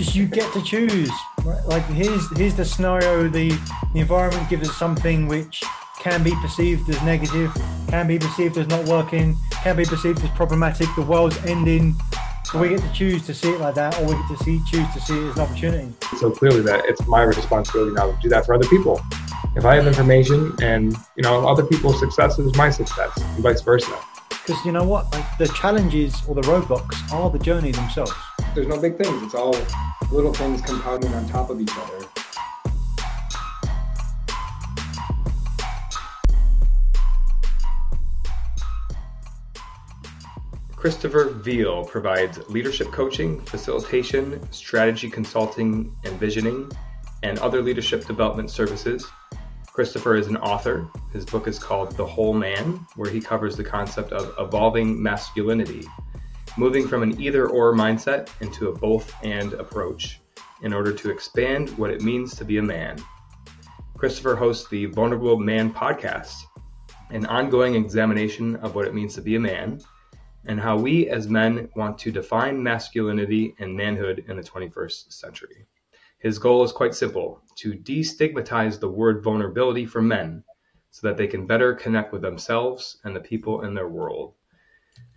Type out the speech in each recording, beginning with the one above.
just you get to choose. Like here's here's the scenario. The the environment gives us something which can be perceived as negative, can be perceived as not working, can be perceived as problematic. The world's ending. So we get to choose to see it like that, or we get to see choose to see it as an opportunity. So clearly, that it's my responsibility now to do that for other people. If I have information, and you know, other people's success is my success, and vice versa. Because you know what, like the challenges or the roadblocks are the journey themselves. There's no big things. It's all little things compounding on top of each other. Christopher Veal provides leadership coaching, facilitation, strategy consulting, and visioning, and other leadership development services. Christopher is an author. His book is called The Whole Man, where he covers the concept of evolving masculinity, moving from an either or mindset into a both and approach in order to expand what it means to be a man. Christopher hosts the Vulnerable Man podcast, an ongoing examination of what it means to be a man and how we as men want to define masculinity and manhood in the 21st century. His goal is quite simple to destigmatize the word vulnerability for men so that they can better connect with themselves and the people in their world.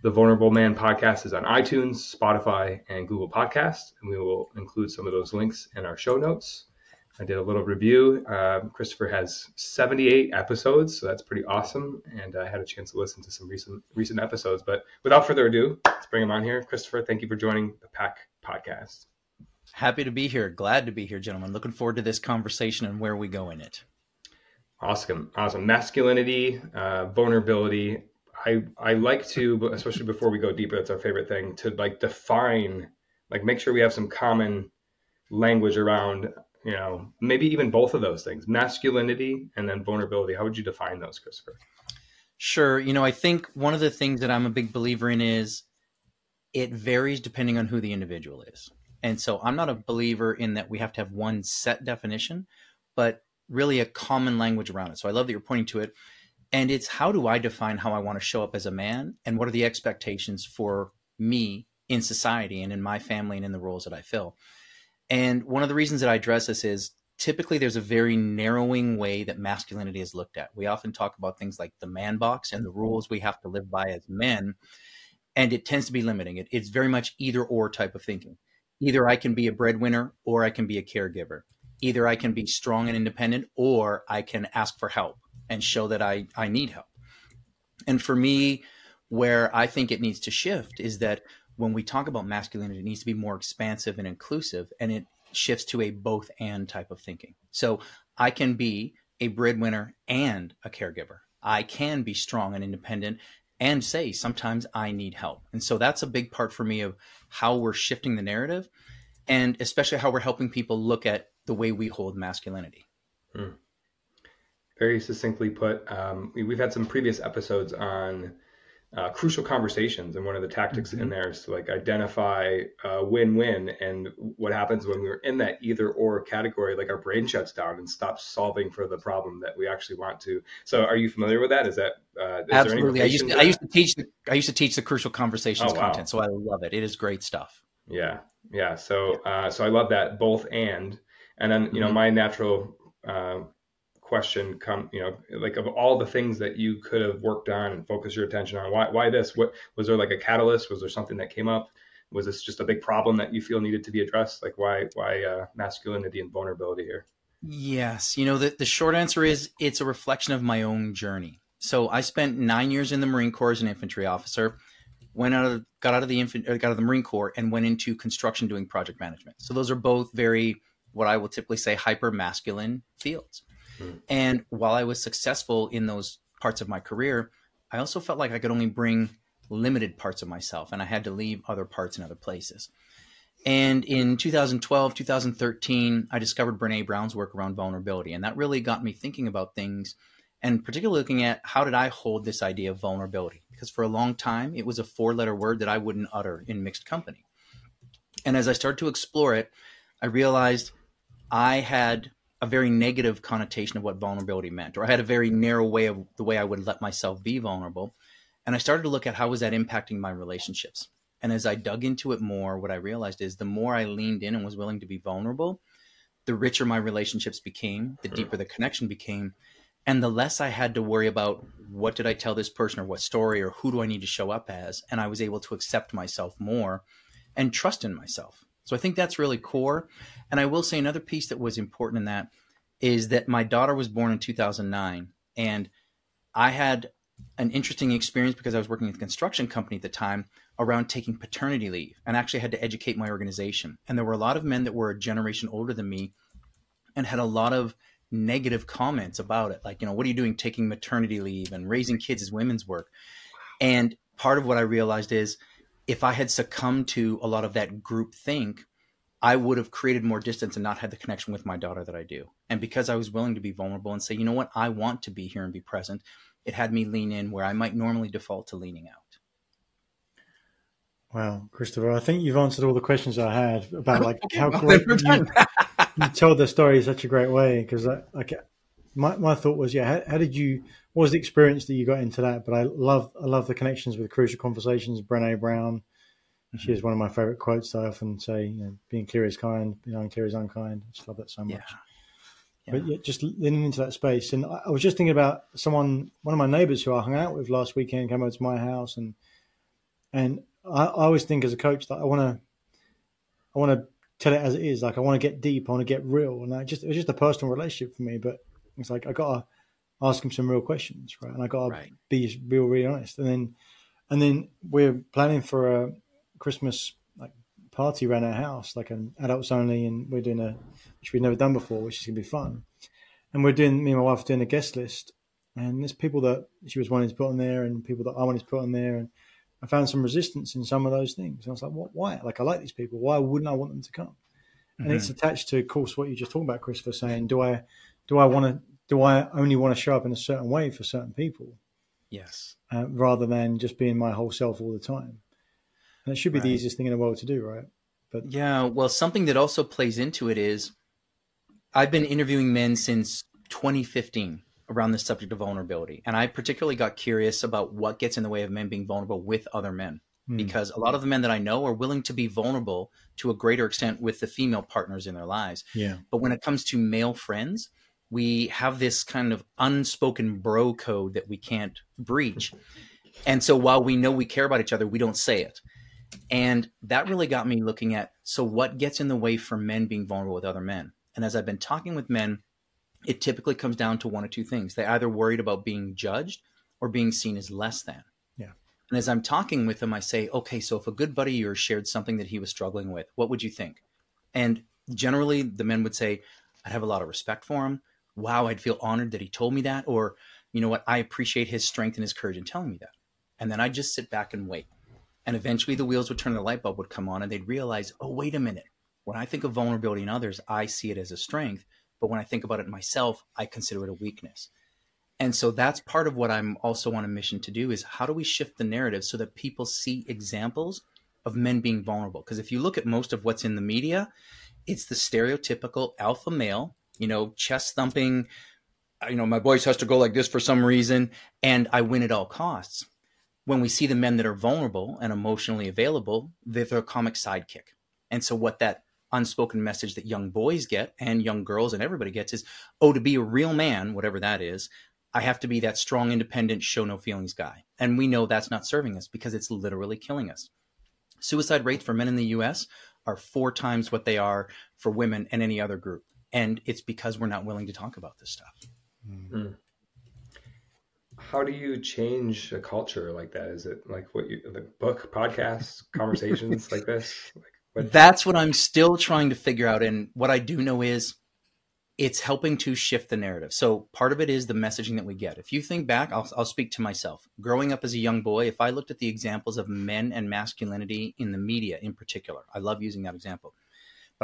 The Vulnerable Man podcast is on iTunes, Spotify, and Google Podcasts, and we will include some of those links in our show notes. I did a little review. Uh, Christopher has 78 episodes, so that's pretty awesome. And I had a chance to listen to some recent recent episodes. But without further ado, let's bring him on here. Christopher, thank you for joining the Pack podcast. Happy to be here. Glad to be here, gentlemen. Looking forward to this conversation and where we go in it. Awesome, awesome. Masculinity, uh, vulnerability. I I like to, especially before we go deeper. That's our favorite thing to like define, like make sure we have some common language around you know, maybe even both of those things, masculinity and then vulnerability. How would you define those, Christopher? Sure. You know, I think one of the things that I'm a big believer in is it varies depending on who the individual is. And so I'm not a believer in that we have to have one set definition, but really a common language around it. So I love that you're pointing to it. And it's how do I define how I want to show up as a man and what are the expectations for me in society and in my family and in the roles that I fill. And one of the reasons that I address this is typically there's a very narrowing way that masculinity is looked at. We often talk about things like the man box and the rules we have to live by as men, and it tends to be limiting. It, it's very much either or type of thinking. Either I can be a breadwinner or I can be a caregiver. Either I can be strong and independent or I can ask for help and show that I, I need help. And for me, where I think it needs to shift is that when we talk about masculinity, it needs to be more expansive and inclusive, and it shifts to a both and type of thinking. So I can be a breadwinner and a caregiver. I can be strong and independent and say sometimes I need help. And so that's a big part for me of how we're shifting the narrative and especially how we're helping people look at the way we hold masculinity. Hmm. Very succinctly put, um, we, have had some previous episodes on uh, crucial conversations and one of the tactics mm-hmm. in there is to like identify a win-win and what happens when we're in that either or category like our brain shuts down and stops solving for the problem that we actually want to. So are you familiar with that? Is that uh, is absolutely. I used to, i used to teach the, i used to teach the crucial conversations oh, wow. content so i love it. It is great stuff. Yeah. Yeah. So uh, so i love that both and. And then you know mm-hmm. my natural uh, question come you know like of all the things that you could have worked on and focused your attention on why why this? What was there like a catalyst? Was there something that came up? Was this just a big problem that you feel needed to be addressed? Like why why uh, masculinity and vulnerability here? Yes. You know the, the short answer is it's a reflection of my own journey. So i spent nine years in the marine corps as an infantry officer went out of got out of the infant got out of the marine corps and went into construction doing project management. So those are both very what i will typically say hyper masculine fields Mm. And while I was successful in those parts of my career, I also felt like I could only bring limited parts of myself and I had to leave other parts in other places. And in 2012, 2013, I discovered Brene Brown's work around vulnerability. And that really got me thinking about things and particularly looking at how did I hold this idea of vulnerability? Because for a long time, it was a four letter word that I wouldn't utter in mixed company. And as I started to explore it, I realized I had a very negative connotation of what vulnerability meant, or I had a very narrow way of the way I would let myself be vulnerable. And I started to look at how was that impacting my relationships. And as I dug into it more, what I realized is the more I leaned in and was willing to be vulnerable, the richer my relationships became, the hmm. deeper the connection became, and the less I had to worry about what did I tell this person or what story or who do I need to show up as. And I was able to accept myself more and trust in myself. So I think that's really core. And I will say another piece that was important in that is that my daughter was born in 2009 and I had an interesting experience because I was working with a construction company at the time around taking paternity leave and actually had to educate my organization. And there were a lot of men that were a generation older than me and had a lot of negative comments about it. Like, you know, what are you doing taking maternity leave and raising kids is women's work? And part of what I realized is if I had succumbed to a lot of that group think, I would have created more distance and not had the connection with my daughter that I do. And because I was willing to be vulnerable and say, you know what, I want to be here and be present, it had me lean in where I might normally default to leaning out. Wow, Christopher, I think you've answered all the questions I had about like how great you, you told the story in such a great way. Because like my, my thought was, yeah, how, how, did you? What was the experience that you got into that? But I love I love the connections with Crucial Conversations. Brené Brown, mm-hmm. she is one of my favorite quotes. that I often say, you know, "Being clear is kind, being unclear is unkind." I just love that so much. Yeah. Yeah. But yeah, just leaning into that space. And I, I was just thinking about someone, one of my neighbors who I hung out with last weekend, came over to my house, and and I, I always think as a coach that I want to, I want to tell it as it is. Like I want to get deep, I want to get real, and I just it was just a personal relationship for me. But it's like I gotta ask him some real questions, right? And I gotta right. be real, really honest. And then, and then we're planning for a Christmas like party around our house, like an adults only, and we're doing a which we've never done before, which is gonna be fun. And we're doing me and my wife doing a guest list, and there's people that she was wanting to put on there, and people that I wanted to put on there, and I found some resistance in some of those things. And I was like, what, why? Like, I like these people. Why wouldn't I want them to come? And mm-hmm. it's attached to, of course, what you just talked about, Christopher, saying, do I, do I want to, do I only want to show up in a certain way for certain people? Yes. Uh, rather than just being my whole self all the time. And it should be right. the easiest thing in the world to do, right? But yeah, well, something that also plays into it is I've been interviewing men since 2015 around the subject of vulnerability. And I particularly got curious about what gets in the way of men being vulnerable with other men. Mm. Because a lot of the men that I know are willing to be vulnerable to a greater extent with the female partners in their lives. Yeah. But when it comes to male friends, we have this kind of unspoken bro code that we can't breach. And so while we know we care about each other, we don't say it. And that really got me looking at so what gets in the way for men being vulnerable with other men? And as I've been talking with men, it typically comes down to one or two things. They either worried about being judged or being seen as less than. Yeah. And as I'm talking with them, I say, okay, so if a good buddy of yours shared something that he was struggling with, what would you think? And generally, the men would say, I'd have a lot of respect for him. Wow, I'd feel honored that he told me that. Or, you know what, I appreciate his strength and his courage in telling me that. And then I'd just sit back and wait. And eventually the wheels would turn, the light bulb would come on, and they'd realize, oh, wait a minute. When I think of vulnerability in others, I see it as a strength. But when I think about it myself, I consider it a weakness. And so that's part of what I'm also on a mission to do is how do we shift the narrative so that people see examples of men being vulnerable? Because if you look at most of what's in the media, it's the stereotypical alpha male, you know, chest thumping, you know, my voice has to go like this for some reason, and I win at all costs. When we see the men that are vulnerable and emotionally available, they're their comic sidekick. And so what that unspoken message that young boys get and young girls and everybody gets is oh to be a real man whatever that is i have to be that strong independent show no feelings guy and we know that's not serving us because it's literally killing us suicide rates for men in the us are four times what they are for women and any other group and it's because we're not willing to talk about this stuff mm. how do you change a culture like that is it like what you the book podcasts conversations like this like but that's what I'm still trying to figure out. And what I do know is it's helping to shift the narrative. So part of it is the messaging that we get. If you think back, I'll, I'll speak to myself. Growing up as a young boy, if I looked at the examples of men and masculinity in the media in particular, I love using that example.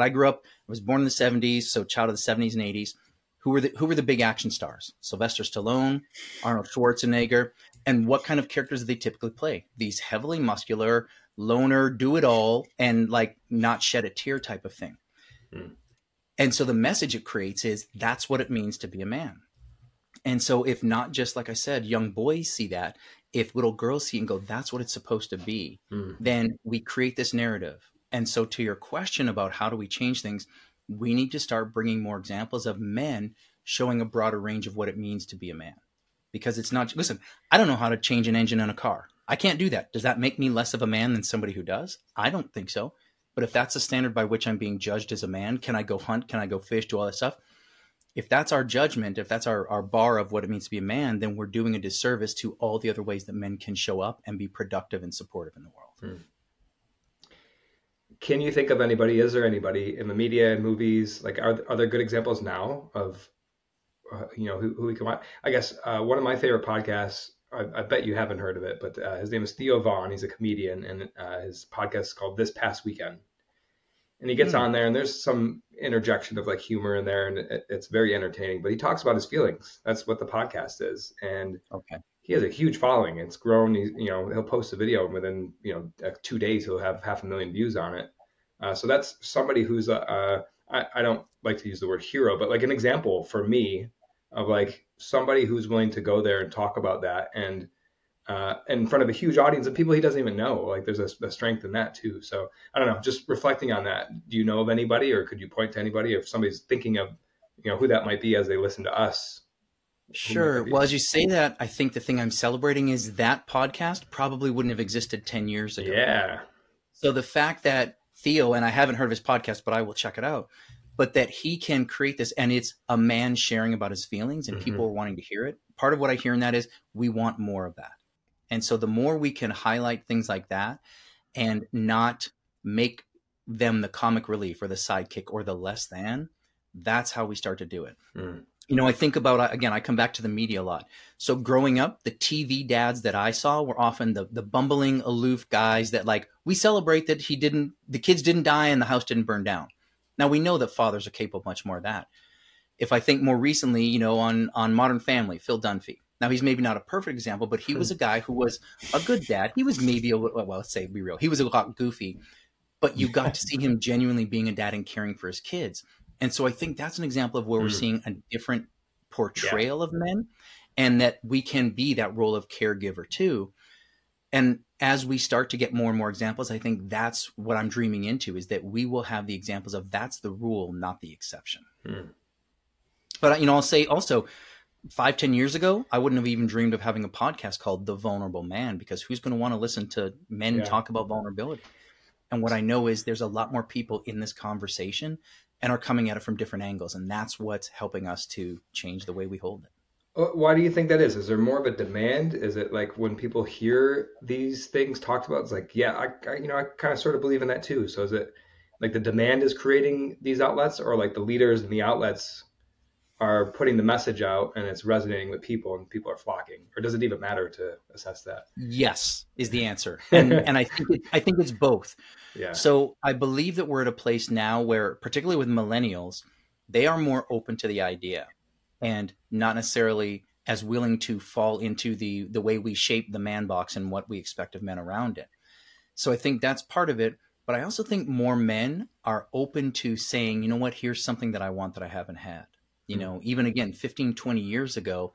But I grew up, I was born in the 70s, so child of the 70s and 80s. Who were the who were the big action stars? Sylvester Stallone, Arnold Schwarzenegger, and what kind of characters did they typically play? These heavily muscular, loner, do it all, and like not shed a tear type of thing. Mm. And so the message it creates is that's what it means to be a man. And so if not just like I said, young boys see that, if little girls see and go, that's what it's supposed to be, Mm. then we create this narrative. And so, to your question about how do we change things, we need to start bringing more examples of men showing a broader range of what it means to be a man. Because it's not, listen, I don't know how to change an engine in a car. I can't do that. Does that make me less of a man than somebody who does? I don't think so. But if that's the standard by which I'm being judged as a man, can I go hunt? Can I go fish? Do all that stuff? If that's our judgment, if that's our, our bar of what it means to be a man, then we're doing a disservice to all the other ways that men can show up and be productive and supportive in the world. Hmm. Can you think of anybody? Is there anybody in the media and movies? Like, are are there good examples now of, uh, you know, who, who we can watch? I guess uh, one of my favorite podcasts. I, I bet you haven't heard of it, but uh, his name is Theo Von. He's a comedian, and uh, his podcast is called This Past Weekend. And he gets Hmm. on there, and there's some interjection of like humor in there, and it, it's very entertaining. But he talks about his feelings. That's what the podcast is, and Okay. He has a huge following. It's grown. He's, you know, he'll post a video and within, you know, uh, two days he'll have half a million views on it. Uh, so that's somebody who's a, uh, I, I don't like to use the word hero, but like an example for me of like somebody who's willing to go there and talk about that and uh, in front of a huge audience of people he doesn't even know. Like there's a, a strength in that too. So I don't know. Just reflecting on that. Do you know of anybody, or could you point to anybody if somebody's thinking of, you know, who that might be as they listen to us? Sure. Well, as you say that, I think the thing I'm celebrating is that podcast probably wouldn't have existed 10 years ago. Yeah. So the fact that Theo, and I haven't heard of his podcast, but I will check it out, but that he can create this and it's a man sharing about his feelings and Mhm. people are wanting to hear it. Part of what I hear in that is we want more of that. And so the more we can highlight things like that and not make them the comic relief or the sidekick or the less than, that's how we start to do it. Mm. You know, I think about uh, again, I come back to the media a lot. So growing up, the TV dads that I saw were often the the bumbling, aloof guys that like we celebrate that he didn't the kids didn't die and the house didn't burn down. Now we know that fathers are capable of much more of that. If I think more recently, you know, on on Modern Family, Phil Dunphy. Now he's maybe not a perfect example, but he was a guy who was a good dad. He was maybe a well, let's say be real. He was a lot goofy, but you got to see him genuinely being a dad and caring for his kids. And so I think that's an example of where we're Mm. seeing a different portrayal of men and that we can be that role of caregiver too. And as we start to get more and more examples, I think that's what I'm dreaming into is that we will have the examples of that's the rule, not the exception. Hmm. But you know, I'll say also five, ten years ago, I wouldn't have even dreamed of having a podcast called The Vulnerable Man because who's going to want to listen to men Yeah. talk about vulnerability? And what I know is there's a lot more people in this conversation and are coming at it from different angles. And that's what's helping us to change the way we hold it. Uh, Why do you think that is? Is there more of a demand? Is it like when people hear these things talked about, it's like, yeah, I, I you know, I kind of sort of believe in that too. So is it like the demand is creating these outlets, or like the leaders and the outlets are putting the message out and it's resonating with people and people are flocking, or does it even matter to assess that? Yes, is the answer. And, and I think it, I think it's both. Yeah. So I believe that we're at a place now where, particularly with millennials, they are more open to the idea and not necessarily as willing to fall into the the way we shape the man box and what we expect of men around it. So I think that's part of it. But I also think more men are open to saying, you know what, here's something that I want that I haven't had. You Mm. know, even again, 15, 20 years ago,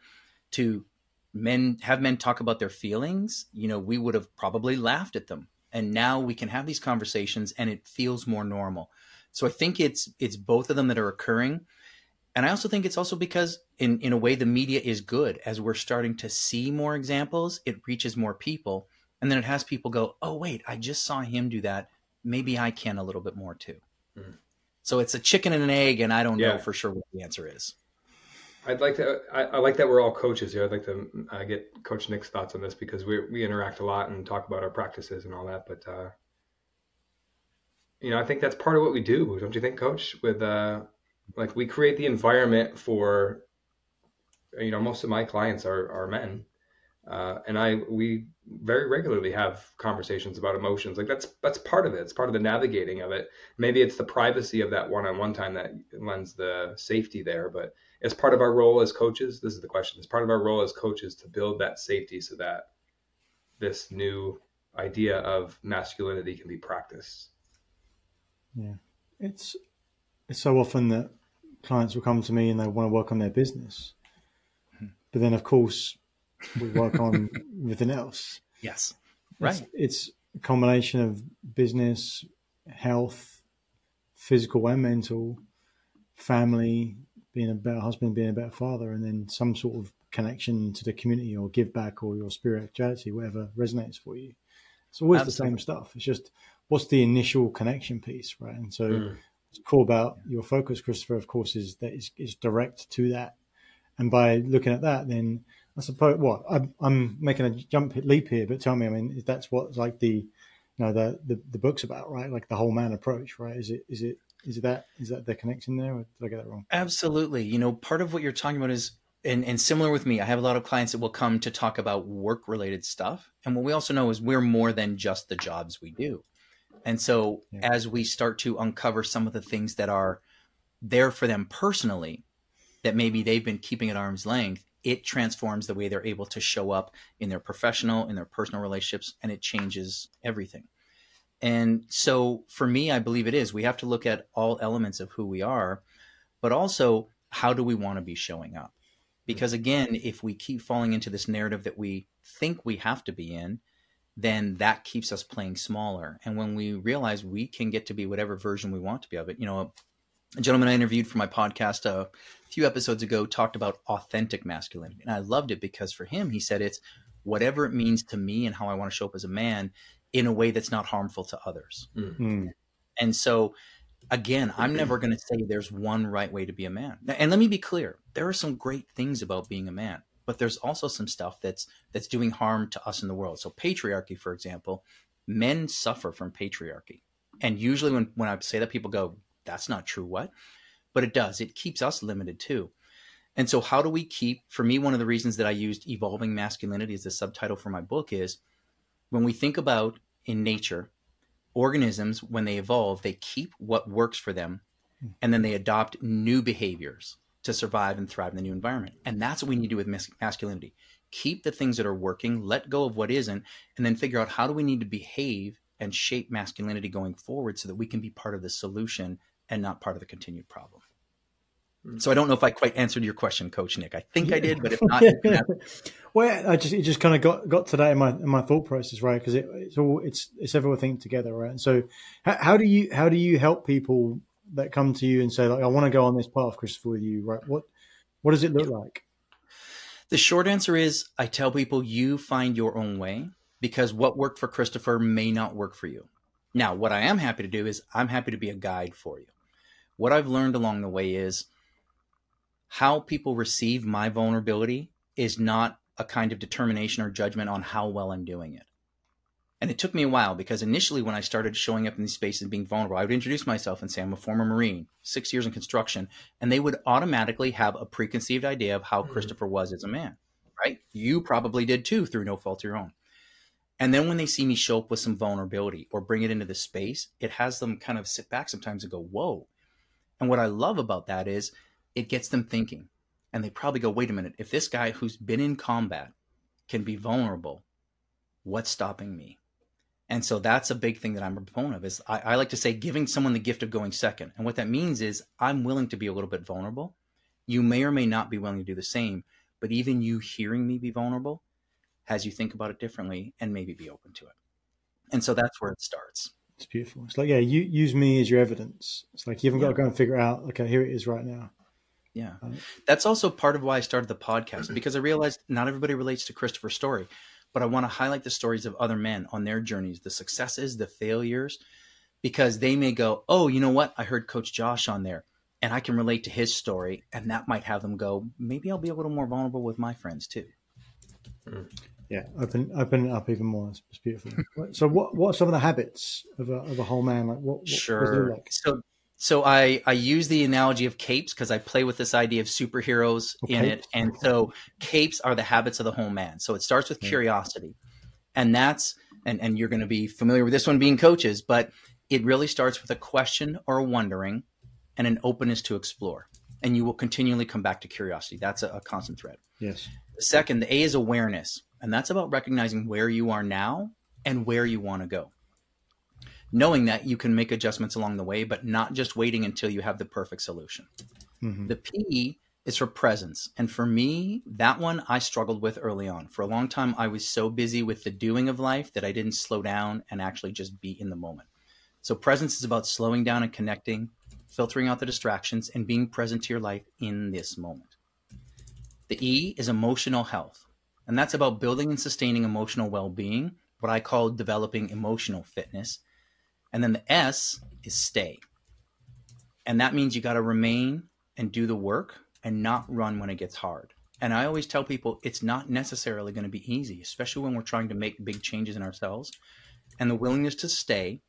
to men have men talk about their feelings, you know, we would have probably laughed at them. And now we can have these conversations and it feels more normal. So I think it's it's both of them that are occurring. And I also think it's also because in in a way the media is good as we're starting to see more examples, it reaches more people and then it has people go, "Oh wait, I just saw him do that. Maybe I can a little bit more too." Mm. So it's a chicken and an egg and I don't Yeah. know for sure what the answer is. I'd like to. I, I like that we're all coaches here. I'd like to uh, get Coach Nick's thoughts on this because we we interact a lot and talk about our practices and all that. But uh, you know, I think that's part of what we do, don't you think, Coach? With uh, like we create the environment for. You know, most of my clients are are men, uh, and I we very regularly have conversations about emotions. Like that's that's part of it. It's part of the navigating of it. Maybe it's the privacy of that one-on-one time that lends the safety there, but as part of our role as coaches, this is the question. As part of our role as coaches to build that safety so that this new idea of masculinity can be practiced. Yeah, it's it's so often that clients will come to me and they want to work on their business, Hmm. but then of course we work on everything else. Yes. Right. it's a combination of business, health, physical and mental, family, being a better husband, being a better father, and then some sort of connection to the community or give back or your spirituality, whatever resonates for you. It's always the same stuff. It's just what's the initial connection piece, right? And so Mm. what's cool about your focus, Christopher, of course, is that it's, it's direct to that. And by looking at that, then I suppose what I'm, I'm making a jump leap here, but tell me, I mean, that's what like the, you know, the, the the book's about, right? Like the whole man approach, right? Is it is it is it that is that the connection there? Or did I get that wrong? Absolutely. You know, part of what you're talking about is, and, and similar with me, I have a lot of clients that will come to talk about work related stuff. And what we also know is we're more than just the jobs we do. And so Yeah. as we start to uncover some of the things that are there for them personally, that maybe they've been keeping at arm's length, it transforms the way they're able to show up in their professional, in their personal relationships, and it changes everything. And so for me, I believe it is. We have to look at all elements of who we are, but also how do we want to be showing up? Because mm-hmm. again, if we keep falling into this narrative that we think we have to be in, then that keeps us playing smaller. And when we realize we can get to be whatever version we want to be of it, you know, a gentleman I interviewed for my podcast a few episodes ago talked about authentic masculinity. And I loved it because for him, he said it's whatever it means to me and how I want to show up as a man in a way that's not harmful to others. Mm. And so, again, I'm never going to say there's one right way to be a man. And let me be clear: there are some great things about being a man, but there's also some stuff that's that's doing harm to us in the world. So, patriarchy, for example, men suffer from patriarchy, and usually when when I say that, people go, "That's not true." What? But it does. It keeps us limited too. And so, how do we keep? For me, one of the reasons that I used evolving masculinity as the subtitle for my book is when we think about in nature organisms when they evolve they keep what works for them hmm. and then they adopt new behaviors to survive and thrive in the new environment and that's what we need to do with mas- masculinity keep the things that are working let go of what isn't and then figure out how do we need to behave and shape masculinity going forward so that we can be part of the solution and not part of the continued problem hmm. so i don't know if i quite answered your question coach nick i think i did but if not ask- Well, I just it just kind of got got to that in my in my thought process, right? Because it, it's all it's it's everything together, right? And so, how, how do you how do you help people that come to you and say like, I want to go on this path, Christopher, with you, right? What what does it look like? The short answer is I tell people you find your own way because what worked for Christopher may not work for you. Now, what I am happy to do is I'm happy to be a guide for you. What I've learned along the way is how people receive my vulnerability is not a kind of determination or judgment on how well I'm doing it. And it took me a while because initially, when I started showing up in these spaces and being vulnerable, I would introduce myself and say, I'm a former Marine, six years in construction. And they would automatically have a preconceived idea of how Mhm. Christopher was as a man, right? You probably did too through no fault of your own. And then when they see me show up with some vulnerability or bring it into the space, it has them kind of sit back sometimes and go, whoa. And what I love about that is it gets them thinking. And they probably go, wait a minute, if this guy who's been in combat can be vulnerable, what's stopping me? And so that's a big thing that I'm a proponent of is I, I like to say giving someone the gift of going second. And what that means is I'm willing to be a little bit vulnerable. You may or may not be willing to do the same, but even you hearing me be vulnerable has you think about it differently and maybe be open to it. And so that's where it starts. It's beautiful. It's like yeah, you use me as your evidence. It's like you haven't got to go and figure out. Okay, here it is right now. Yeah. Right. That's also part of why I started the podcast because I realized not everybody relates to Christopher's story, but I want to highlight the stories of other men on their journeys, the successes, the failures, because they may go, Oh, you know what? I heard Coach Josh on there and I can relate to his story. And that might have them go, maybe I'll be a little more vulnerable with my friends too. Hmm. Yeah, open open it up even more. It's, it's beautiful. so, what what are some of the habits of a, of a whole man? Like what? what what does it Sure. like? So, so I I use the analogy of capes because I play with this idea of superheroes in it, and so capes are the habits of the whole man. So it starts with Yeah. curiosity, and that's and and you're going to be familiar with this one being coaches, but it really starts with a question or a wondering, and an openness to explore, and you will continually come back to curiosity. That's a, a constant thread. Yes. The second, the A is awareness, and that's about recognizing where you are now and where you want to go. Knowing that you can make adjustments along the way, but not just waiting until you have the perfect solution. Mhm. The P is for presence. And for me, that one I struggled with early on. For a long time, I was so busy with the doing of life that I didn't slow down and actually just be in the moment. So, presence is about slowing down and connecting, filtering out the distractions, and being present to your life in this moment. The E is emotional health. And that's about building and sustaining emotional well being, what I call developing emotional fitness. And then the S is stay. And that means you got to remain and do the work and not run when it gets hard. And I always tell people it's not necessarily going to be easy, especially when we're trying to make big changes in ourselves. And the willingness to stay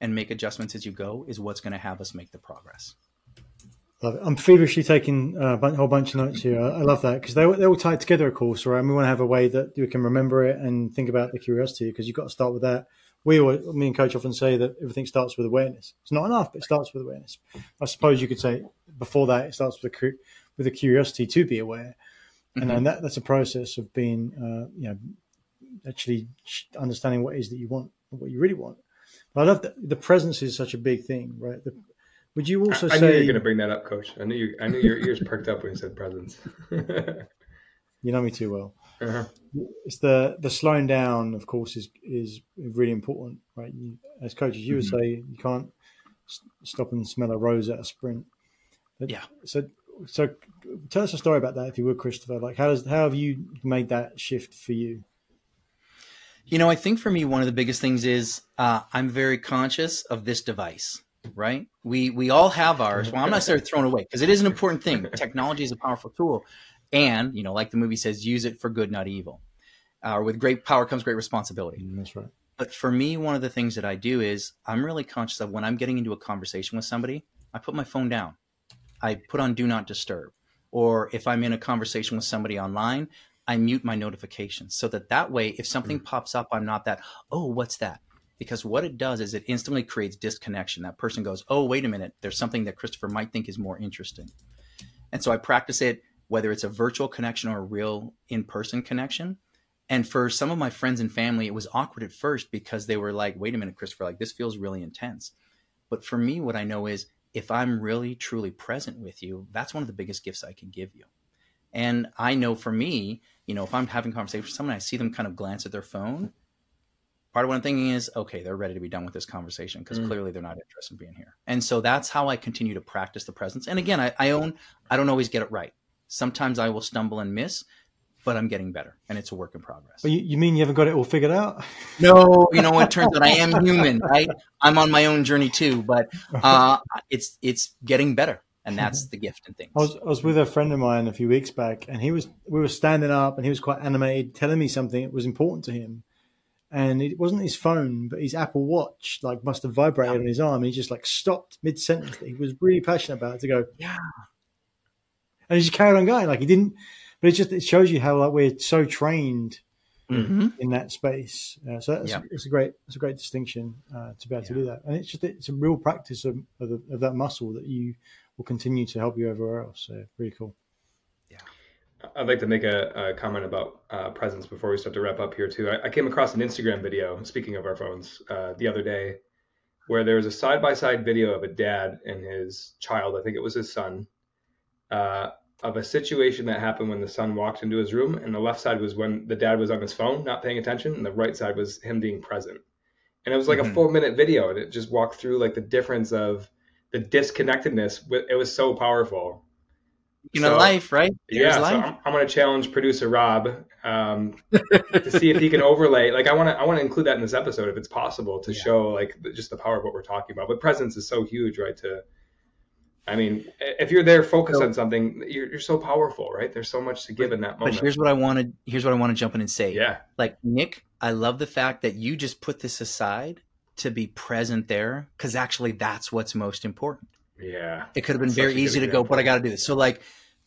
and make adjustments as you go is what's going to have us make the progress. Love it. I'm feverishly taking a whole bunch of notes here. I love that because they they're all tied together, of course, right? And we want to have a way that we can remember it and think about the curiosity because you've got to start with that. We, always, me and Coach often say that everything starts with awareness. It's not enough, but it starts with awareness. I suppose you could say before that, it starts with a, with a curiosity to be aware, mm-hmm. and that, that's a process of being, uh, you know, actually understanding what it is that you want, what you really want. But I love that the presence is such a big thing, right? The, would you also I, say? I knew you were going to bring that up, Coach. I knew you. I knew your ears perked up when you said presence. you know me too well. Uh-huh. It's the the slowing down, of course, is is really important, right? You, as coaches, you mm-hmm. would say you can't stop and smell a rose at a sprint. But, yeah. So so tell us a story about that, if you would, Christopher. Like, how does how have you made that shift for you? You know, I think for me, one of the biggest things is uh, I'm very conscious of this device right? We we all have ours. Well, I'm not necessarily thrown away because it is an important thing. Technology is a powerful tool, and you know, like the movie says, use it for good, not evil. Uh, with great power comes great responsibility. Mm, that's right. But for me, one of the things that I do is I'm really conscious of when I'm getting into a conversation with somebody, I put my phone down. I put on do not disturb. Or if I'm in a conversation with somebody online, I mute my notifications so that that way, if something mm. pops up, I'm not that, oh, what's that? Because what it does is it instantly creates disconnection. That person goes, "Oh, wait a minute, there's something that Christopher might think is more interesting." And so I practice it whether it's a virtual connection or a real in-person connection. And for some of my friends and family, it was awkward at first because they were like, "Wait a minute, Christopher, like this feels really intense." But for me, what I know is if I'm really truly present with you, that's one of the biggest gifts I can give you. And I know for me, you know, if I'm having conversation with someone, I see them kind of glance at their phone part of what I'm thinking is, okay, they're ready to be done with this conversation because mm. clearly they're not interested in being here. And so that's how I continue to practice the presence. And again, I, I own, I don't always get it right. Sometimes I will stumble and miss, but I'm getting better, and it's a work in progress. you, you, mean you haven't got it all figured out? No, you know, it turns out I am human, right? I'm on my own journey too, but uh, it's it's getting better, and that's the gift and things. I was I was with a friend of mine a few weeks back, and he was we were standing up, and he was quite animated, telling me something that was important to him, and it wasn't his phone, but his Apple Watch like must have vibrated yeah. on his arm. And he just like stopped mid sentence he was really passionate about it to go, yeah. And he just carried on going. Like he didn't, but it just it shows you how like we're so trained mm-hmm. in that space. Uh, so that's yeah. it's a great it's a great distinction uh, to be able yeah. to do that. And it's just it's a real practice of of, the, of that muscle that you will continue to help you everywhere else. So really cool. I'd like to make a, a comment about uh, presence before we start to wrap up here too. I, I came across an Instagram video, speaking of our phones, uh, the other day, where there was a side-by-side video of a dad and his child. I think it was his son, uh, of a situation that happened when the son walked into his room, and the left side was when the dad was on his phone, not paying attention, and the right side was him being present. And it was like mm-hmm. a four-minute video, and it just walked through like the difference of the disconnectedness. It was so powerful you know, so, life, right? There's yeah, life. so I'm, I'm going to challenge producer Rob um, to see if he can overlay. Like, I want to, I want to include that in this episode if it's possible to yeah. show like just the power of what we're talking about. But presence is so huge, right? To, I mean, if you're there focused so, on something, you're, you're so powerful, right? There's so much to give in that moment. But here's what I wanted. Here's what I want to jump in and say. Yeah. Like Nick, I love the fact that you just put this aside to be present there because actually that's what's most important. Yeah. It could have been very easy to go, but I got to do this. So like,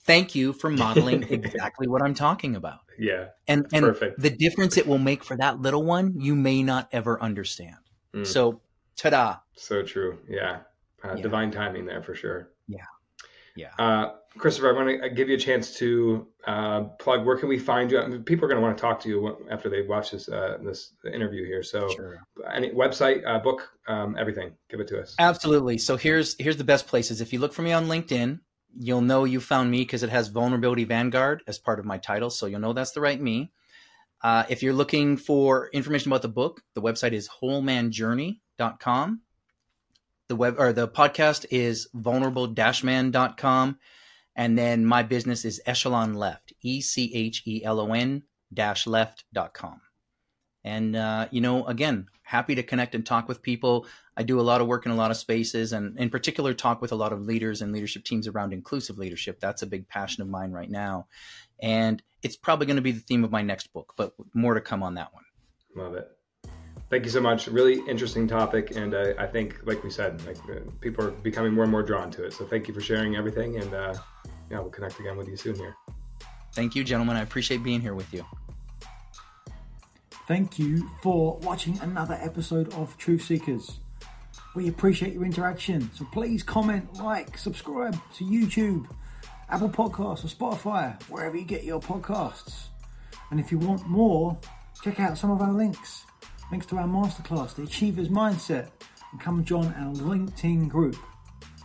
thank you for modeling exactly what I'm talking about. Yeah. And and perfect. the difference it will make for that little one, you may not ever understand. Mm. So, ta-da. So true. Yeah. Uh, yeah. Divine timing there for sure. Yeah. Yeah. Uh, Christopher, I want to give you a chance to uh, plug. Where can we find you? I mean, people are going to want to talk to you after they watch this uh, this interview here. So, sure. any website, uh, book, um, everything, give it to us. Absolutely. So here's here's the best places. If you look for me on LinkedIn, you'll know you found me because it has Vulnerability Vanguard as part of my title. So you'll know that's the right me. Uh, if you're looking for information about the book, the website is wholemanjourney.com. The web or the podcast is vulnerable-man.com. And then my business is Echelon Left, E C H E L O N dash left.com. And, uh, you know, again, happy to connect and talk with people. I do a lot of work in a lot of spaces and, in particular, talk with a lot of leaders and leadership teams around inclusive leadership. That's a big passion of mine right now. And it's probably going to be the theme of my next book, but more to come on that one. Love it. Thank you so much. Really interesting topic, and uh, I think, like we said, like uh, people are becoming more and more drawn to it. So thank you for sharing everything, and uh, yeah, we'll connect again with you soon here. Thank you, gentlemen. I appreciate being here with you. Thank you for watching another episode of Truth Seekers. We appreciate your interaction, so please comment, like, subscribe to YouTube, Apple Podcasts, or Spotify, wherever you get your podcasts. And if you want more, check out some of our links links to our masterclass, The Achiever's Mindset, and come join our LinkedIn group.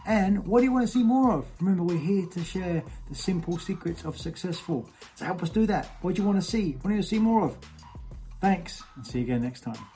And what do you want to see more of? Remember, we're here to share the simple secrets of successful. So help us do that. What do you want to see? What do you want to see more of? Thanks, and see you again next time.